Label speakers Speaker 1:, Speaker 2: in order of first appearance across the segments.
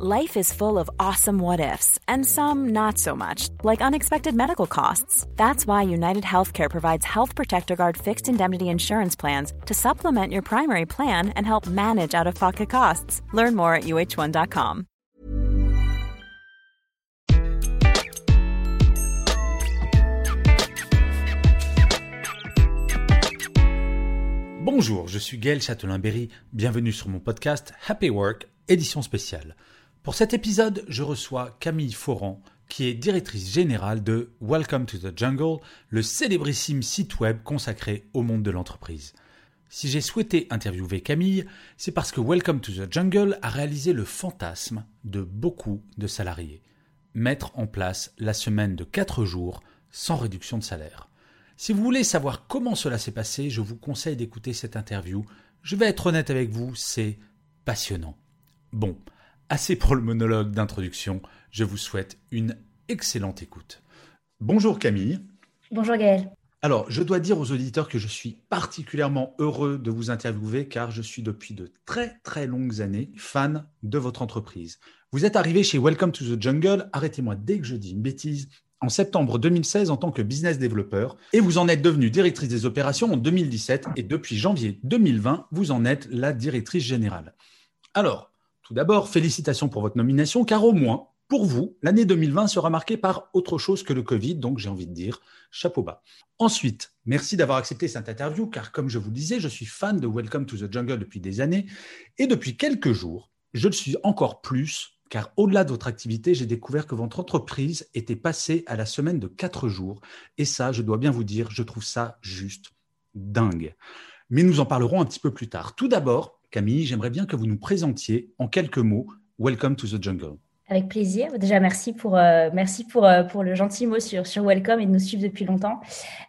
Speaker 1: Life is full of awesome what ifs, and some not so much, like unexpected medical costs. That's why United Healthcare provides Health Protector Guard fixed indemnity insurance plans to supplement your primary plan and help manage out of pocket costs. Learn more at uh1.com.
Speaker 2: Bonjour, je suis Gaël Châtelain-Berry. Bienvenue sur mon podcast Happy Work, édition spéciale. Pour cet épisode, je reçois Camille Foran, qui est directrice générale de Welcome to the Jungle, le célébrissime site web consacré au monde de l'entreprise. Si j'ai souhaité interviewer Camille, c'est parce que Welcome to the Jungle a réalisé le fantasme de beaucoup de salariés. Mettre en place la semaine de 4 jours sans réduction de salaire. Si vous voulez savoir comment cela s'est passé, je vous conseille d'écouter cette interview. Je vais être honnête avec vous, c'est passionnant. Bon, Assez pour le monologue d'introduction, je vous souhaite une excellente écoute. Bonjour Camille.
Speaker 3: Bonjour Gaël.
Speaker 2: Alors, je dois dire aux auditeurs que je suis particulièrement heureux de vous interviewer car je suis depuis de très très longues années fan de votre entreprise. Vous êtes arrivé chez Welcome to the Jungle, arrêtez-moi dès que je dis une bêtise, en septembre 2016 en tant que business developer et vous en êtes devenue directrice des opérations en 2017 et depuis janvier 2020, vous en êtes la directrice générale. Alors, tout d'abord, félicitations pour votre nomination, car au moins, pour vous, l'année 2020 sera marquée par autre chose que le Covid, donc j'ai envie de dire chapeau bas. Ensuite, merci d'avoir accepté cette interview, car comme je vous disais, je suis fan de Welcome to the Jungle depuis des années, et depuis quelques jours, je le suis encore plus, car au-delà de votre activité, j'ai découvert que votre entreprise était passée à la semaine de quatre jours, et ça, je dois bien vous dire, je trouve ça juste dingue. Mais nous en parlerons un petit peu plus tard. Tout d'abord, Camille, j'aimerais bien que vous nous présentiez en quelques mots Welcome to the Jungle.
Speaker 3: Avec plaisir. Déjà, merci pour, euh, merci pour, euh, pour le gentil mot sur, sur Welcome et de nous suivre depuis longtemps.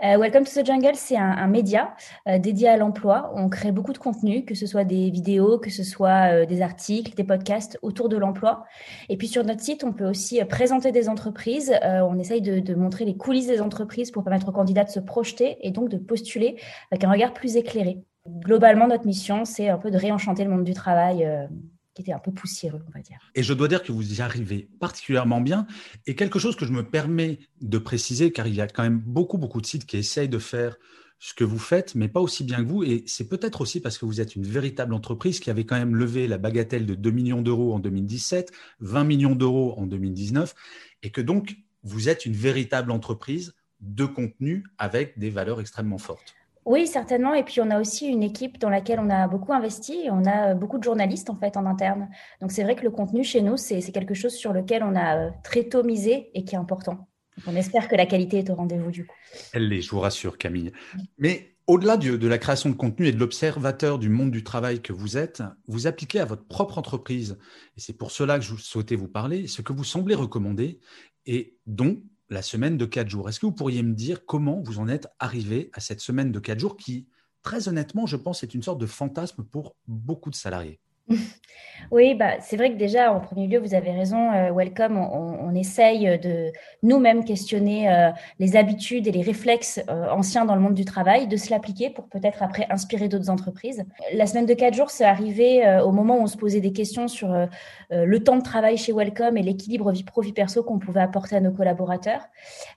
Speaker 3: Euh, Welcome to the Jungle, c'est un, média dédié à l'emploi. On crée beaucoup de contenu, que ce soit des vidéos, que ce soit des articles, des podcasts autour de l'emploi. Et puis sur notre site, on peut aussi présenter des entreprises. on essaye de, de, montrer les coulisses des entreprises pour permettre aux candidats de se projeter et donc de postuler avec un regard plus éclairé globalement, notre mission, c'est un peu de réenchanter le monde du travail euh, qui était un peu poussiéreux, on va dire.
Speaker 2: Et je dois dire que vous y arrivez particulièrement bien. Et quelque chose que je me permets de préciser, car il y a quand même beaucoup, beaucoup de sites qui essayent de faire ce que vous faites, mais pas aussi bien que vous. Et c'est peut-être aussi parce que vous êtes une véritable entreprise qui avait quand même levé la bagatelle de 2 millions d'euros en 2017, 20 millions d'euros en 2019, et que donc vous êtes une véritable entreprise de contenu avec des valeurs extrêmement fortes.
Speaker 3: Oui, certainement. Et puis, on a aussi une équipe dans laquelle on a beaucoup investi on a beaucoup de journalistes, en fait, en interne. Donc, c'est vrai que le contenu chez nous, c'est quelque chose sur lequel on a euh, très tôt misé et qui est important. on espère que la qualité est au rendez-vous du coup.
Speaker 2: Elle l'est, je vous rassure, Camille. Mais au-delà de, la création de contenu et de l'observateur du monde du travail que vous êtes, vous appliquez à votre propre entreprise. Et c'est pour cela que je souhaitais vous parler, ce que vous semblez recommander et dont la semaine de quatre jours. Est-ce que vous pourriez me dire comment vous en êtes arrivé à cette semaine de quatre jours qui, très honnêtement, je pense, est une sorte de fantasme pour beaucoup de salariés?
Speaker 3: Oui, bah, c'est vrai que déjà, en premier lieu, vous avez raison, euh, Welcome, on, essaye de nous-mêmes questionner euh, les habitudes et les réflexes euh, anciens dans le monde du travail, de se l'appliquer pour peut-être après inspirer d'autres entreprises. La semaine de quatre jours, c'est arrivé au moment où on se posait des questions sur le temps de travail chez Welcome et l'équilibre vie pro-vie perso qu'on pouvait apporter à nos collaborateurs.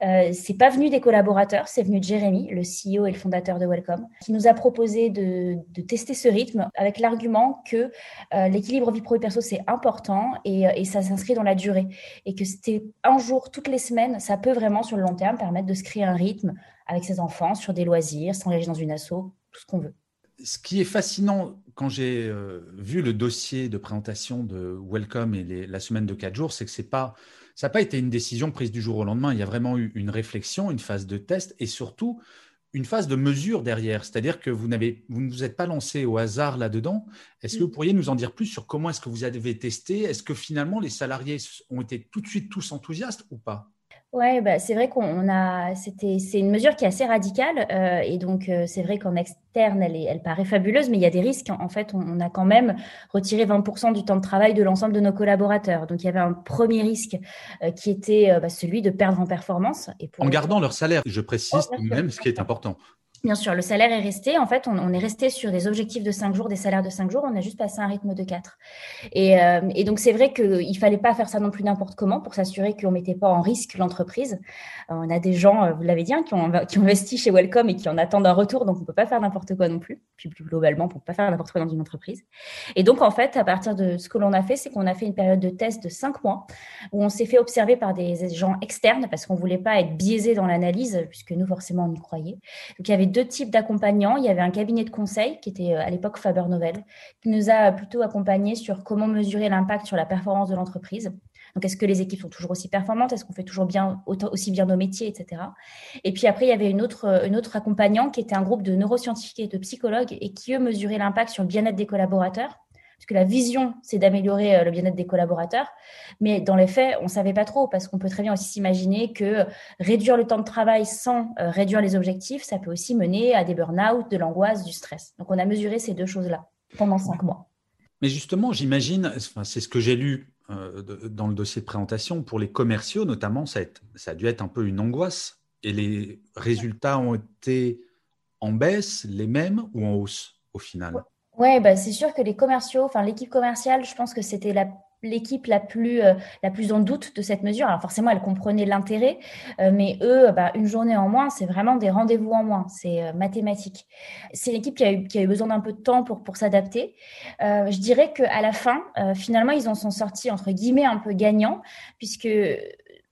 Speaker 3: c'est pas venu des collaborateurs, c'est venu de Jérémy, le CEO et le fondateur de Welcome, qui nous a proposé de tester ce rythme avec l'argument que euh, l'équilibre vie pro et perso, c'est important et, euh, et ça s'inscrit dans la durée. Et que c'était un jour toutes les semaines, ça peut vraiment, sur le long terme, permettre de se créer un rythme avec ses enfants, sur des loisirs, s'engager dans une asso, tout ce qu'on veut.
Speaker 2: Ce qui est fascinant quand j'ai euh, vu le dossier de présentation de Welcome et la semaine de quatre jours, c'est que c'est pas, ça n'a pas été une décision prise du jour au lendemain. Il y a vraiment eu une réflexion, une phase de test et surtout une phase de mesure derrière, c'est-à-dire que vous n'avez, vous ne vous êtes pas lancé au hasard là-dedans. Est-ce que vous mm. pourriez nous en dire plus sur comment est-ce que vous avez testé? Est-ce que finalement les salariés ont été tout de suite tous enthousiastes ou pas?
Speaker 3: Ouais, bah, c'est vrai qu'on a, c'était, c'est une mesure qui est assez radicale euh, et donc euh, c'est vrai qu'en externe elle, est, elle paraît fabuleuse, mais il y a des risques. En, fait, on, a quand même retiré 20% du temps de travail de l'ensemble de nos collaborateurs. Donc il y avait un premier risque euh, qui était bah, celui de perdre en performance.
Speaker 2: Et pour en gardant leur salaire, je précise tout même ce qui est important.
Speaker 3: Bien sûr, le salaire est resté. En fait, on, est resté sur des objectifs de 5 jours, des salaires de 5 jours. On a juste passé un rythme de 4. Et, euh, et donc, c'est vrai qu'il ne fallait pas faire ça non plus n'importe comment pour s'assurer qu'on ne mettait pas en risque l'entreprise. Euh, on a des gens, euh, vous l'avez dit, hein, qui, ont, qui ont investi chez Welcome et qui en attendent un retour. Donc, on ne peut pas faire n'importe quoi non plus. Puis, plus globalement, on peut pas faire n'importe quoi dans une entreprise. Et donc, en fait, à partir de ce que l'on a fait, c'est qu'on a fait une période de test de 5 mois où on s'est fait observer par des gens externes parce qu'on ne voulait pas être biaisé dans l'analyse puisque nous, forcément, on y croyait. Donc, il y avait deux types d'accompagnement il y avait un cabinet de conseil qui était euh, à l'époque Faber Novel, qui nous a plutôt accompagnés sur comment mesurer l'impact sur la performance de l'entreprise. Donc, est-ce que les équipes sont toujours aussi performantes? Est-ce qu'on fait toujours bien, aussi bien nos métiers, etc. Et puis après, il y avait une autre, euh, une autre accompagnant qui était un groupe de neuroscientifiques et de psychologues et qui, eux, mesuraient l'impact sur le bien-être des collaborateurs parce que la vision, c'est d'améliorer euh, le bien-être des collaborateurs. Mais dans les faits, on ne savait pas trop, parce qu'on peut très bien aussi s'imaginer que réduire le temps de travail sans euh, réduire les objectifs, ça peut aussi mener à des burn-out, de l'angoisse, du stress. Donc on a mesuré ces deux choses-là pendant cinq mois.
Speaker 2: Mais justement, j'imagine, c'est ce que j'ai lu euh, dans le dossier de présentation, pour les commerciaux notamment, ça a, ça a dû être un peu une angoisse. Et les résultats ont été en baisse, les mêmes ou en hausse au final?
Speaker 3: Ouais, bah, c'est sûr que les commerciaux, enfin l'équipe commerciale, je pense que c'était la l'équipe la plus euh, la plus en doute de cette mesure. Alors forcément, elle comprenait l'intérêt, euh, mais eux, bah, une journée en moins, c'est vraiment des rendez-vous en moins, c'est euh, mathématique. C'est l'équipe qui a eu qui a eu besoin d'un peu de temps pour pour s'adapter. je dirais que à la fin, finalement, ils en sont sortis entre guillemets un peu gagnants, puisque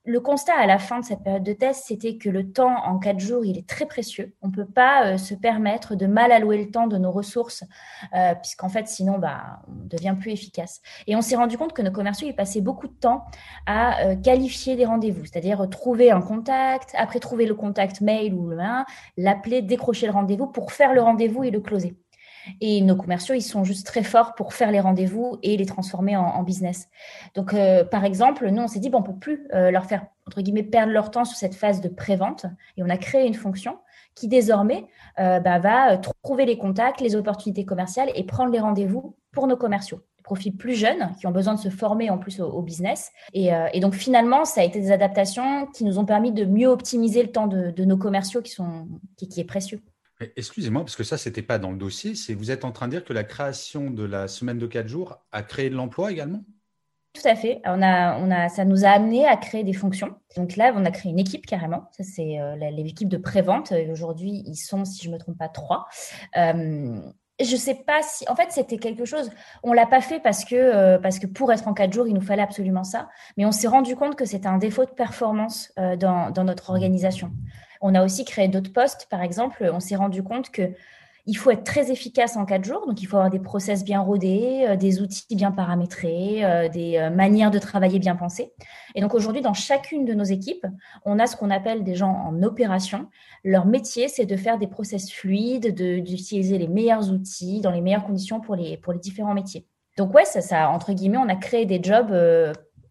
Speaker 3: le constat à la fin de cette période de test, c'était que le temps en quatre jours, il est très précieux. On ne peut pas euh, se permettre de mal allouer le temps de nos ressources, euh, puisqu'en fait, sinon, bah, on devient plus efficace. Et on s'est rendu compte que nos commerciaux, ils passaient beaucoup de temps à euh, qualifier des rendez-vous, c'est-à-dire trouver un contact, après trouver le contact mail ou le l'appeler, décrocher le rendez-vous pour faire le rendez-vous et le closer. Et nos commerciaux, ils sont juste très forts pour faire les rendez-vous et les transformer en, business. Donc, euh, par exemple, nous, on s'est dit, bon, on peut plus euh, leur faire, entre guillemets, perdre leur temps sur cette phase de pré-vente. Et on a créé une fonction qui, désormais, euh, bah, va trouver les contacts, les opportunités commerciales et prendre les rendez-vous pour nos commerciaux profils plus jeunes qui ont besoin de se former en plus au, business. Et, donc finalement, ça a été des adaptations qui nous ont permis de mieux optimiser le temps de, nos commerciaux qui, sont, qui est précieux.
Speaker 2: Excusez-moi, parce que ça, ce n'était pas dans le dossier. C'est vous êtes en train de dire que la création de la semaine de quatre jours a créé de l'emploi également?
Speaker 3: Tout à fait. On a, on a, ça nous a amené à créer des fonctions. Donc là, on a créé une équipe carrément. Ça, c'est euh, l'équipe de pré-vente. Aujourd'hui, ils sont, si je ne me trompe pas, trois. Euh, je sais pas si, en fait, c'était quelque chose. On l'a pas fait parce que euh, parce que pour être en quatre jours, il nous fallait absolument ça. Mais on s'est rendu compte que c'était un défaut de performance euh, dans, dans notre organisation. On a aussi créé d'autres postes. Par exemple, on s'est rendu compte que il faut être très efficace en quatre jours. Donc, il faut avoir des process bien rodés, euh, des outils bien paramétrés, euh, des euh, manières de travailler bien pensées. Et donc, aujourd'hui, dans chacune de nos équipes, on a ce qu'on appelle des gens en opération. Leur métier, c'est de faire des process fluides, d'utiliser les meilleurs outils dans les meilleures conditions pour les, différents métiers. Donc, ouais, ça, ça entre guillemets, on a créé des jobs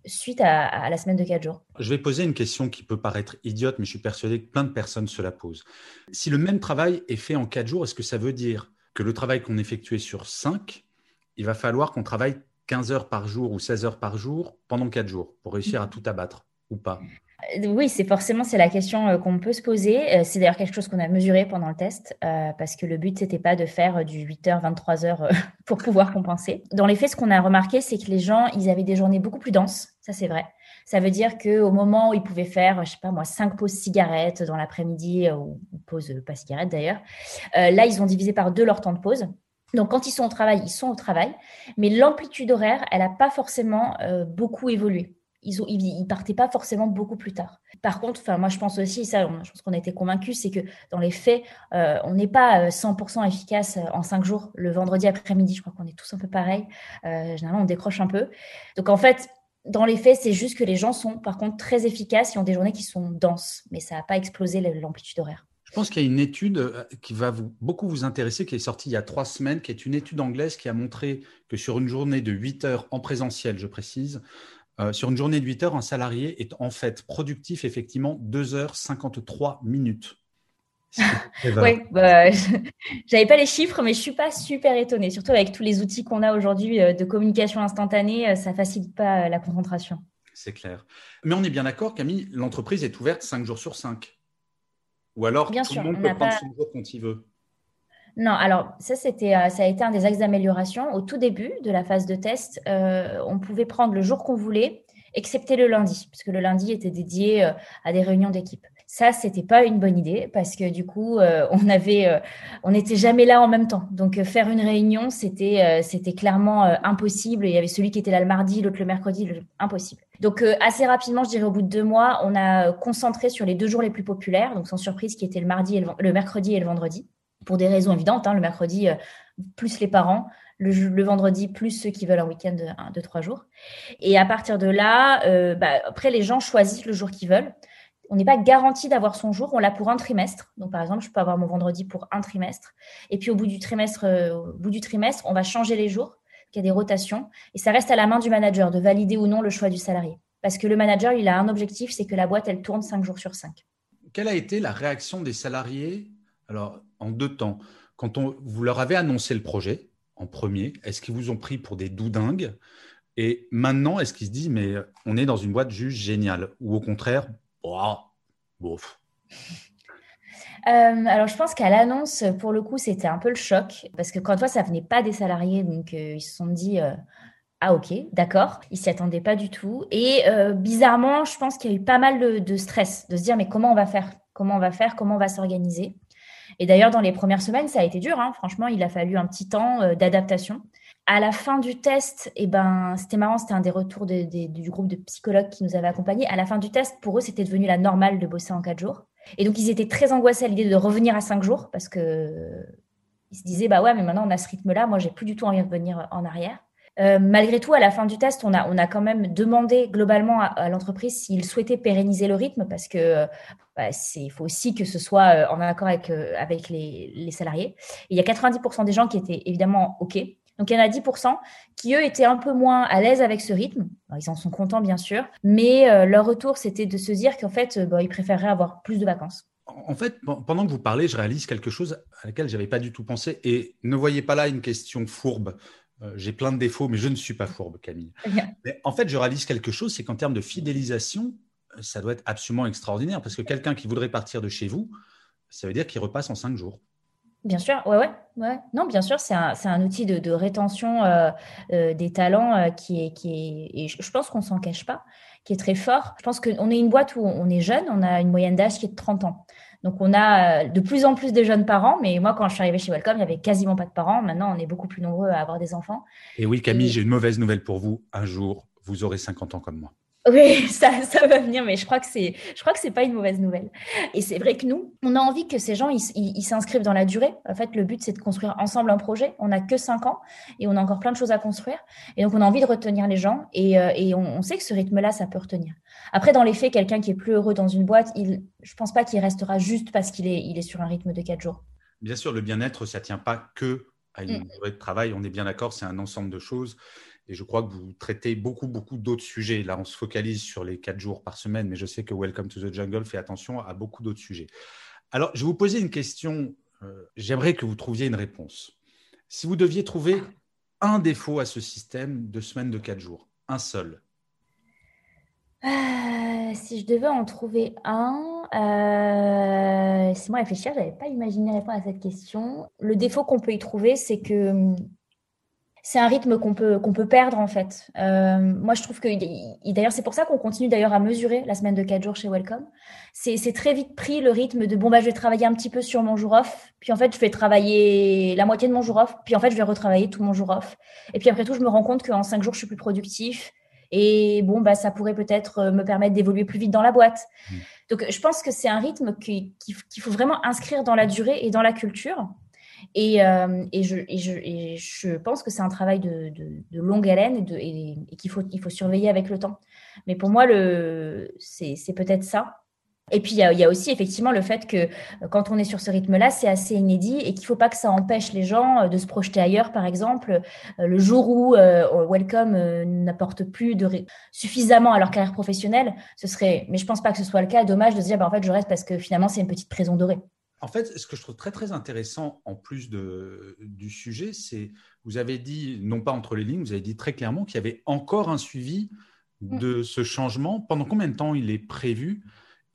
Speaker 3: suite à, la semaine de 4 jours.
Speaker 2: Je vais poser une question qui peut paraître idiote, mais je suis persuadé que plein de personnes se la posent. Si le même travail est fait en 4 jours, est-ce que ça veut dire que le travail qu'on effectuait sur 5, il va falloir qu'on travaille 15 heures par jour ou 16 heures par jour pendant 4 jours pour réussir à tout abattre ou pas?
Speaker 3: Oui, c'est forcément la question euh, qu'on peut se poser. Euh, c'est d'ailleurs quelque chose qu'on a mesuré pendant le test parce que le but c'était pas de faire du 8h 23h pour pouvoir compenser. Dans les faits, ce qu'on a remarqué, c'est que les gens, ils avaient des journées beaucoup plus denses, ça c'est vrai. Ça veut dire que au moment où ils pouvaient faire, je sais pas moi, cinq pauses cigarettes dans l'après-midi ou pause pas cigarette d'ailleurs, là ils ont divisé par deux leur temps de pause. Donc, quand ils sont au travail, ils sont au travail, mais l'amplitude horaire, elle n'a pas forcément beaucoup évolué ils, ont, ils, partaient pas forcément beaucoup plus tard. Par contre, moi je pense aussi ça, je pense qu'on a été convaincus, c'est que dans les faits, euh, on n'est pas 100% euh, efficace euh, en cinq jours. Le vendredi après-midi, je crois qu'on est tous un peu pareil. généralement, on décroche un peu. Donc en fait, dans les faits, c'est juste que les gens sont par contre très efficaces et ont des journées qui sont denses, mais ça n'a pas explosé l'amplitude horaire.
Speaker 2: Je pense qu'il y a une étude qui va beaucoup vous intéresser, qui est sortie il y a trois semaines, qui est une étude anglaise qui a montré que sur une journée de 8 heures en présentiel, je précise, euh, sur une journée de 8 heures, un salarié est en fait productif effectivement 2h53 minutes.
Speaker 3: oui, bah, j'avais pas les chiffres, mais je suis pas super étonnée. Surtout avec tous les outils qu'on a aujourd'hui euh, de communication instantanée, euh, ça facilite pas la concentration.
Speaker 2: C'est clair. Mais on est bien d'accord, Camille, l'entreprise est ouverte 5 jours sur 5. Ou alors tout le monde peut prendre son jour quand il veut
Speaker 3: non, alors ça, c'était, euh, ça a été un des axes d'amélioration. Au tout début de la phase de test, euh, on pouvait prendre le jour qu'on voulait, excepté le lundi, parce que le lundi était dédié euh, à des réunions d'équipe. Ça, c'était pas une bonne idée parce que du coup, on n'était jamais là en même temps. Donc, faire une réunion, c'était, clairement impossible. Il y avait celui qui était là le mardi, l'autre le mercredi, impossible. Donc, assez rapidement, je dirais au bout de deux mois, on a concentré sur les deux jours les plus populaires, donc sans surprise, qui étaient le mardi, le mercredi et le vendredi pour des raisons évidentes. Hein, le mercredi, euh, plus les parents. Le, vendredi, plus ceux qui veulent un week-end de, trois jours. Et à partir de là, euh, bah, après, les gens choisissent le jour qu'ils veulent. On n'est pas garanti d'avoir son jour, on l'a pour un trimestre. Donc, par exemple, je peux avoir mon vendredi pour un trimestre. Et puis, au bout du trimestre, euh, au bout du trimestre on va changer les jours, il y a des rotations. Et ça reste à la main du manager de valider ou non le choix du salarié. Parce que le manager, il a un objectif, c'est que la boîte, elle tourne cinq jours sur cinq.
Speaker 2: Quelle a été la réaction des salariés? Alors, en deux temps, quand on, vous leur avez annoncé le projet en premier, est-ce qu'ils vous ont pris pour des doudingues? Et maintenant, est-ce qu'ils se disent, mais on est dans une boîte juste géniale? Ou au contraire, oh, bof.
Speaker 3: Euh, alors, je pense qu'à l'annonce, pour le coup, c'était un peu le choc. Parce que quand toi, ça venait pas des salariés, donc euh, ils se sont dit euh, ah ok, d'accord. Ils s'y attendaient pas du tout. Et bizarrement, je pense qu'il y a eu pas mal de, de, stress, de se dire mais comment on va faire? Comment on va faire? Comment on va s'organiser? Et d'ailleurs, dans les premières semaines, ça a été dur. Hein. Franchement, il a fallu un petit temps euh, d'adaptation. À la fin du test, eh ben, c'était marrant, c'était un des retours du groupe de psychologues qui nous avait accompagnés. À la fin du test, pour eux, c'était devenu la normale de bosser en quatre jours. Et donc, ils étaient très angoissés à l'idée de revenir à cinq jours parce que ils se disaient, bah ouais, mais maintenant on a ce rythme-là, moi j'ai plus du tout envie de revenir en arrière. Euh, malgré tout, à la fin du test, on a, on a quand même demandé globalement à, l'entreprise s'il souhaitait pérenniser le rythme parce que il faut aussi que ce soit euh, en accord avec, euh, avec les, les, salariés. il y a 90% des gens qui étaient évidemment OK. Donc il y en a 10% qui, eux, étaient un peu moins à l'aise avec ce rythme. ils en sont contents, bien sûr. Mais leur retour, c'était de se dire qu'en fait, bah, ils préféreraient avoir plus de vacances.
Speaker 2: En fait, pendant que vous parlez, je réalise quelque chose à laquelle je n'avais pas du tout pensé. Et ne voyez pas là une question fourbe. Euh, j'ai plein de défauts, mais je ne suis pas fourbe, Camille. Mais en fait, je réalise quelque chose, c'est qu'en termes de fidélisation, euh, ça doit être absolument extraordinaire, parce que quelqu'un qui voudrait partir de chez vous, ça veut dire qu'il repasse en cinq jours.
Speaker 3: Bien sûr, ouais, ouais, ouais. Non, bien sûr, c'est un, un, outil de, de rétention euh, des talents qui est, qui est, et je pense qu'on s'en cache pas, qui est très fort. Je pense qu'on est une boîte où on est jeune, on a une moyenne d'âge qui est de 30 ans. Donc, on a euh, de plus en plus de jeunes parents, mais moi, quand je suis arrivée chez Welcome, il n'y avait quasiment pas de parents. Maintenant, on est beaucoup plus nombreux à avoir des enfants.
Speaker 2: Et oui, Camille, j'ai une mauvaise nouvelle pour vous. Un jour, vous aurez 50 ans comme moi.
Speaker 3: Oui, ça, ça va venir, mais je crois que c'est, je crois que c'est pas une mauvaise nouvelle. Et c'est vrai que nous, on a envie que ces gens, ils, s'inscrivent dans la durée. En fait, le but, c'est de construire ensemble un projet. On n'a que cinq ans et on a encore plein de choses à construire. Et donc, on a envie de retenir les gens et, euh, et on, on, sait que ce rythme-là, ça peut retenir. Après, dans les faits, quelqu'un qui est plus heureux dans une boîte, il, je pense pas qu'il restera juste parce qu'il est, il est sur un rythme de quatre jours.
Speaker 2: Bien sûr, le bien-être, ça tient pas que à une mm. durée de travail. On est bien d'accord, c'est un ensemble de choses. Et je crois que vous traitez beaucoup, beaucoup d'autres sujets. Là, on se focalise sur les quatre jours par semaine, mais je sais que Welcome to the Jungle fait attention à beaucoup d'autres sujets. Alors, je vais vous poser une question. Euh, j'aimerais que vous trouviez une réponse. Si vous deviez trouver un défaut à ce système de semaine de quatre jours, un seul.
Speaker 3: Euh, si je devais en trouver un, euh, c'est moi réfléchir, je n'avais pas imaginé répondre à cette question. Le défaut qu'on peut y trouver, c'est que hum, c'est un rythme qu'on peut, qu'on peut perdre en fait. Euh, moi, je trouve que, d'ailleurs, c'est pour ça qu'on continue d'ailleurs à mesurer la semaine de 4 jours chez Welcome. C'est très vite pris le rythme de bon, bah, je vais travailler un petit peu sur mon jour off, puis en fait, je vais travailler la moitié de mon jour off, puis en fait, je vais retravailler tout mon jour off. Et puis après tout, je me rends compte qu'en 5 jours, je suis plus productif. Et bon, bah, ça pourrait peut-être euh, me permettre d'évoluer plus vite dans la boîte. Mmh. Donc, je pense que c'est un rythme qu'il faut vraiment inscrire dans la durée et dans la culture. Et, euh, et, je, pense que c'est un travail de, longue haleine et, qu'il faut, il faut surveiller avec le temps. Mais pour moi, c'est peut-être ça. Et puis, il y, a, aussi effectivement le fait que euh, quand on est sur ce rythme-là, c'est assez inédit et qu'il ne faut pas que ça empêche les gens euh, de se projeter ailleurs, par exemple. Le jour où Welcome n'apporte plus suffisamment à leur carrière professionnelle, ce serait, mais je ne pense pas que ce soit le cas, dommage de se dire, bah, en fait, je reste parce que finalement, c'est une petite prison dorée.
Speaker 2: En fait, ce que je trouve très très intéressant en plus de, du sujet, c'est vous avez dit, non pas entre les lignes, vous avez dit très clairement qu'il y avait encore un suivi mm. de ce changement. Pendant combien de temps il est prévu?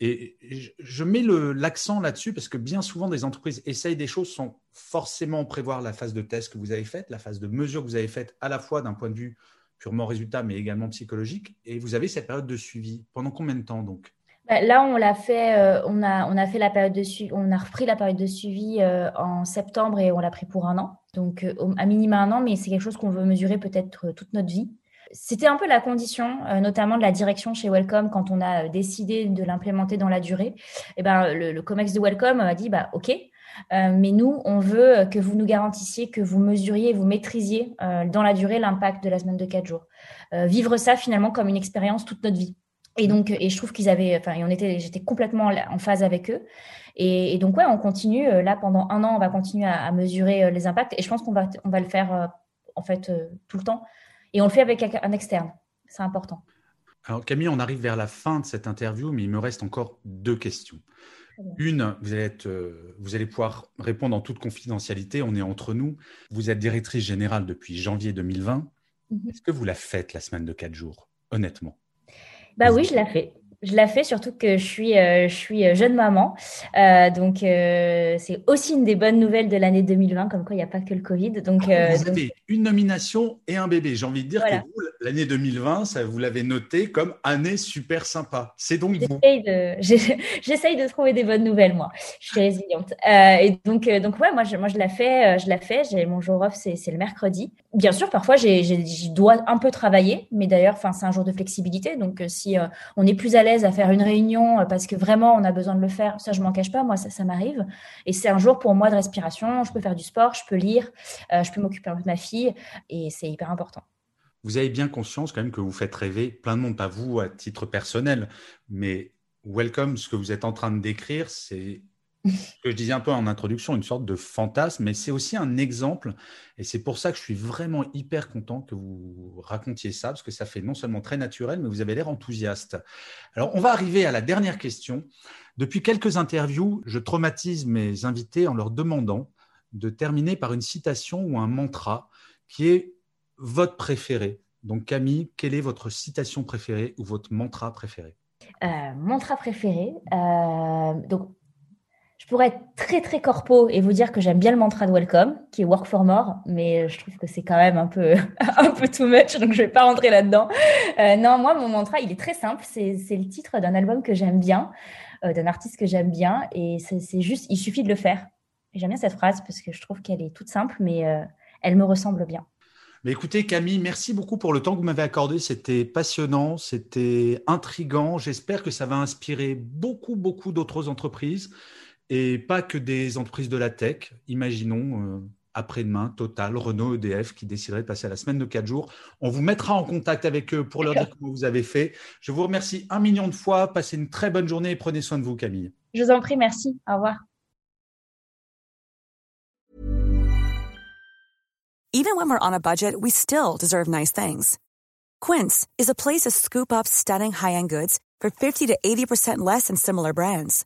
Speaker 2: Et je mets l'accent là-dessus parce que bien souvent, des entreprises essayent des choses sans forcément prévoir la phase de test que vous avez faite, la phase de mesure que vous avez faite, à la fois d'un point de vue purement résultat, mais également psychologique. Et vous avez cette période de suivi. Pendant combien de temps donc?
Speaker 3: Bah, Là, on l'a fait, euh, on, a, on a fait la période de suivi, on a repris la période de suivi euh, en septembre et on l'a pris pour un an. Donc, euh, à minima un an, mais c'est quelque chose qu'on veut mesurer peut-être toute notre vie. C'était un peu la condition, notamment de la direction chez Welcome, quand on a décidé de l'implémenter dans la durée. Et eh ben, le, COMEX de Welcome a dit bah, OK, mais nous, on veut que vous nous garantissiez, que vous mesuriez, vous maîtrisiez dans la durée l'impact de la semaine de 4 jours. vivre ça finalement comme une expérience toute notre vie. Et donc, et je trouve qu'ils avaient, enfin, on était, j'étais complètement en phase avec eux. Et, donc, ouais, on continue. Là, pendant un an, on va continuer à, mesurer les impacts. Et je pense qu'on va, on va le faire, en fait, tout le temps. Et on le fait avec un externe. C'est important.
Speaker 2: Alors Camille, on arrive vers la fin de cette interview, mais il me reste encore deux questions. Une, vous allez, euh, vous allez pouvoir répondre en toute confidentialité, on est entre nous. Vous êtes directrice générale depuis janvier 2020. Mhm. Est-ce que vous la faites la semaine de quatre jours, honnêtement?
Speaker 3: Bah oui, je la fais. Je la fais surtout que je suis, euh, je suis euh, jeune maman. Euh, donc, c'est aussi une des bonnes nouvelles de l'année 2020, comme quoi il n'y a pas que le Covid. Donc,
Speaker 2: ah, vous avez une nomination et un bébé. J'ai envie de dire que l'année 2020, ça, vous l'avez noté comme année super sympa. C'est donc
Speaker 3: vous. J'essaye de, de trouver des bonnes nouvelles, moi. Je suis résiliente. et donc, donc ouais, moi, je, moi, je la fais. Je la fais. J'ai mon jour off, c'est le mercredi. Bien sûr, parfois, je dois un peu travailler, mais d'ailleurs, c'est un jour de flexibilité. Donc, si on est plus à l'aise à faire une réunion euh, parce que vraiment on a besoin de le faire, ça je m'en cache pas, moi ça, m'arrive. Et c'est un jour pour moi de respiration, je peux faire du sport, je peux lire, euh, je peux m'occuper un peu de ma fille et c'est hyper important.
Speaker 2: Vous avez bien conscience quand même que vous faites rêver plein de monde, pas vous à titre personnel, mais Welcome, ce que vous êtes en train de décrire, c'est que je disais un peu en introduction, une sorte de fantasme, mais c'est aussi un exemple. Et c'est pour ça que je suis vraiment hyper content que vous racontiez ça, parce que ça fait non seulement très naturel, mais vous avez l'air enthousiaste. Alors, on va arriver à la dernière question. Depuis quelques interviews, je traumatise mes invités en leur demandant de terminer par une citation ou un mantra qui est votre préféré. Donc, Camille, quelle est votre citation préférée ou votre mantra préféré?
Speaker 3: Euh, Mantra préféré. Euh, donc, je pourrais être très très corpo et vous dire que j'aime bien le mantra de Welcome, qui est Work for More, mais je trouve que c'est quand même un peu un peu too much, donc je vais pas rentrer là-dedans. Euh, non, moi mon mantra il est très simple, c'est le titre d'un album que j'aime bien, euh, d'un artiste que j'aime bien, et c'est juste, il suffit de le faire. J'aime bien cette phrase parce que je trouve qu'elle est toute simple, mais euh, elle me ressemble bien.
Speaker 2: Mais écoutez, Camille, merci beaucoup pour le temps que vous m'avez accordé. C'était passionnant, c'était intrigant. J'espère que ça va inspirer beaucoup, beaucoup d'autres entreprises et pas que des entreprises de la tech. Imaginons euh, après-demain, Total, Renault, EDF qui décideraient de passer à la semaine de quatre jours. On vous mettra en contact avec eux pour leur dire comment vous avez fait. Je vous remercie un million de fois. Passez une très bonne journée et prenez soin de vous, Camille.
Speaker 3: Je vous en prie, merci. Au revoir.
Speaker 1: Even when we're on a budget, we still deserve nice things. Quince is a place to scoop up stunning high-end goods for 50 to 80% less than similar brands.